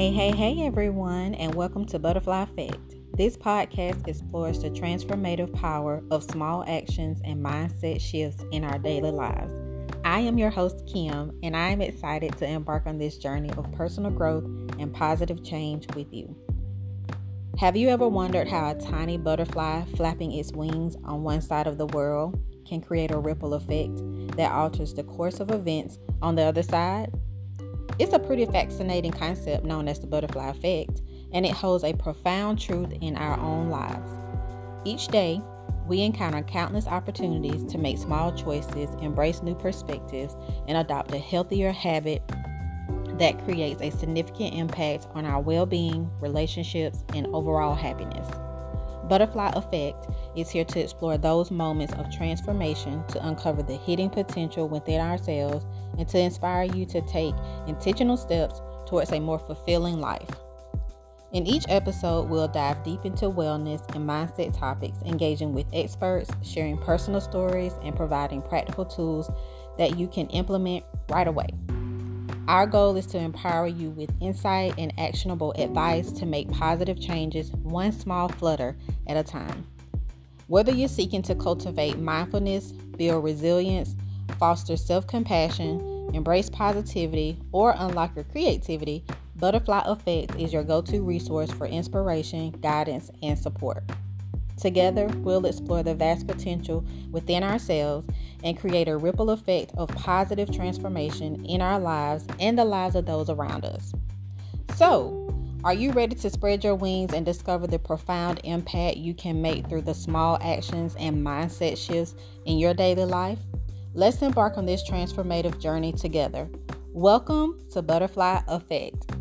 Hey, hey, hey, everyone, and welcome to Butterfly Affect. This podcast explores the transformative power of small actions and mindset shifts in our daily lives. I am your host, Kim, and I am excited to embark on this journey of personal growth and positive change with you. Have you ever wondered how a tiny butterfly flapping its wings on one side of the world can create a ripple effect that alters the course of events on the other side? It's a pretty fascinating concept known as the butterfly effect, and it holds a profound truth in our own lives. Each day, we encounter countless opportunities to make small choices, embrace new perspectives, and adopt a healthier habit that creates a significant impact on our well being, relationships, and overall happiness. Butterfly Affect is here to explore those moments of transformation to uncover the hidden potential within ourselves and to inspire you to take intentional steps towards a more fulfilling life. In each episode, we'll dive deep into wellness and mindset topics, engaging with experts, sharing personal stories, and providing practical tools that you can implement right away. Our goal is to empower you with insight and actionable advice to make positive changes one small flutter at a time. Whether you're seeking to cultivate mindfulness, build resilience, foster self compassion, embrace positivity, or unlock your creativity, Butterfly Affect is your go to resource for inspiration, guidance, and support. Together, we'll explore the vast potential within ourselves and create a ripple effect of positive transformation in our lives and the lives of those around us. So, are you ready to spread your wings and discover the profound impact you can make through the small actions and mindset shifts in your daily life? Let's embark on this transformative journey together. Welcome to Butterfly Affect.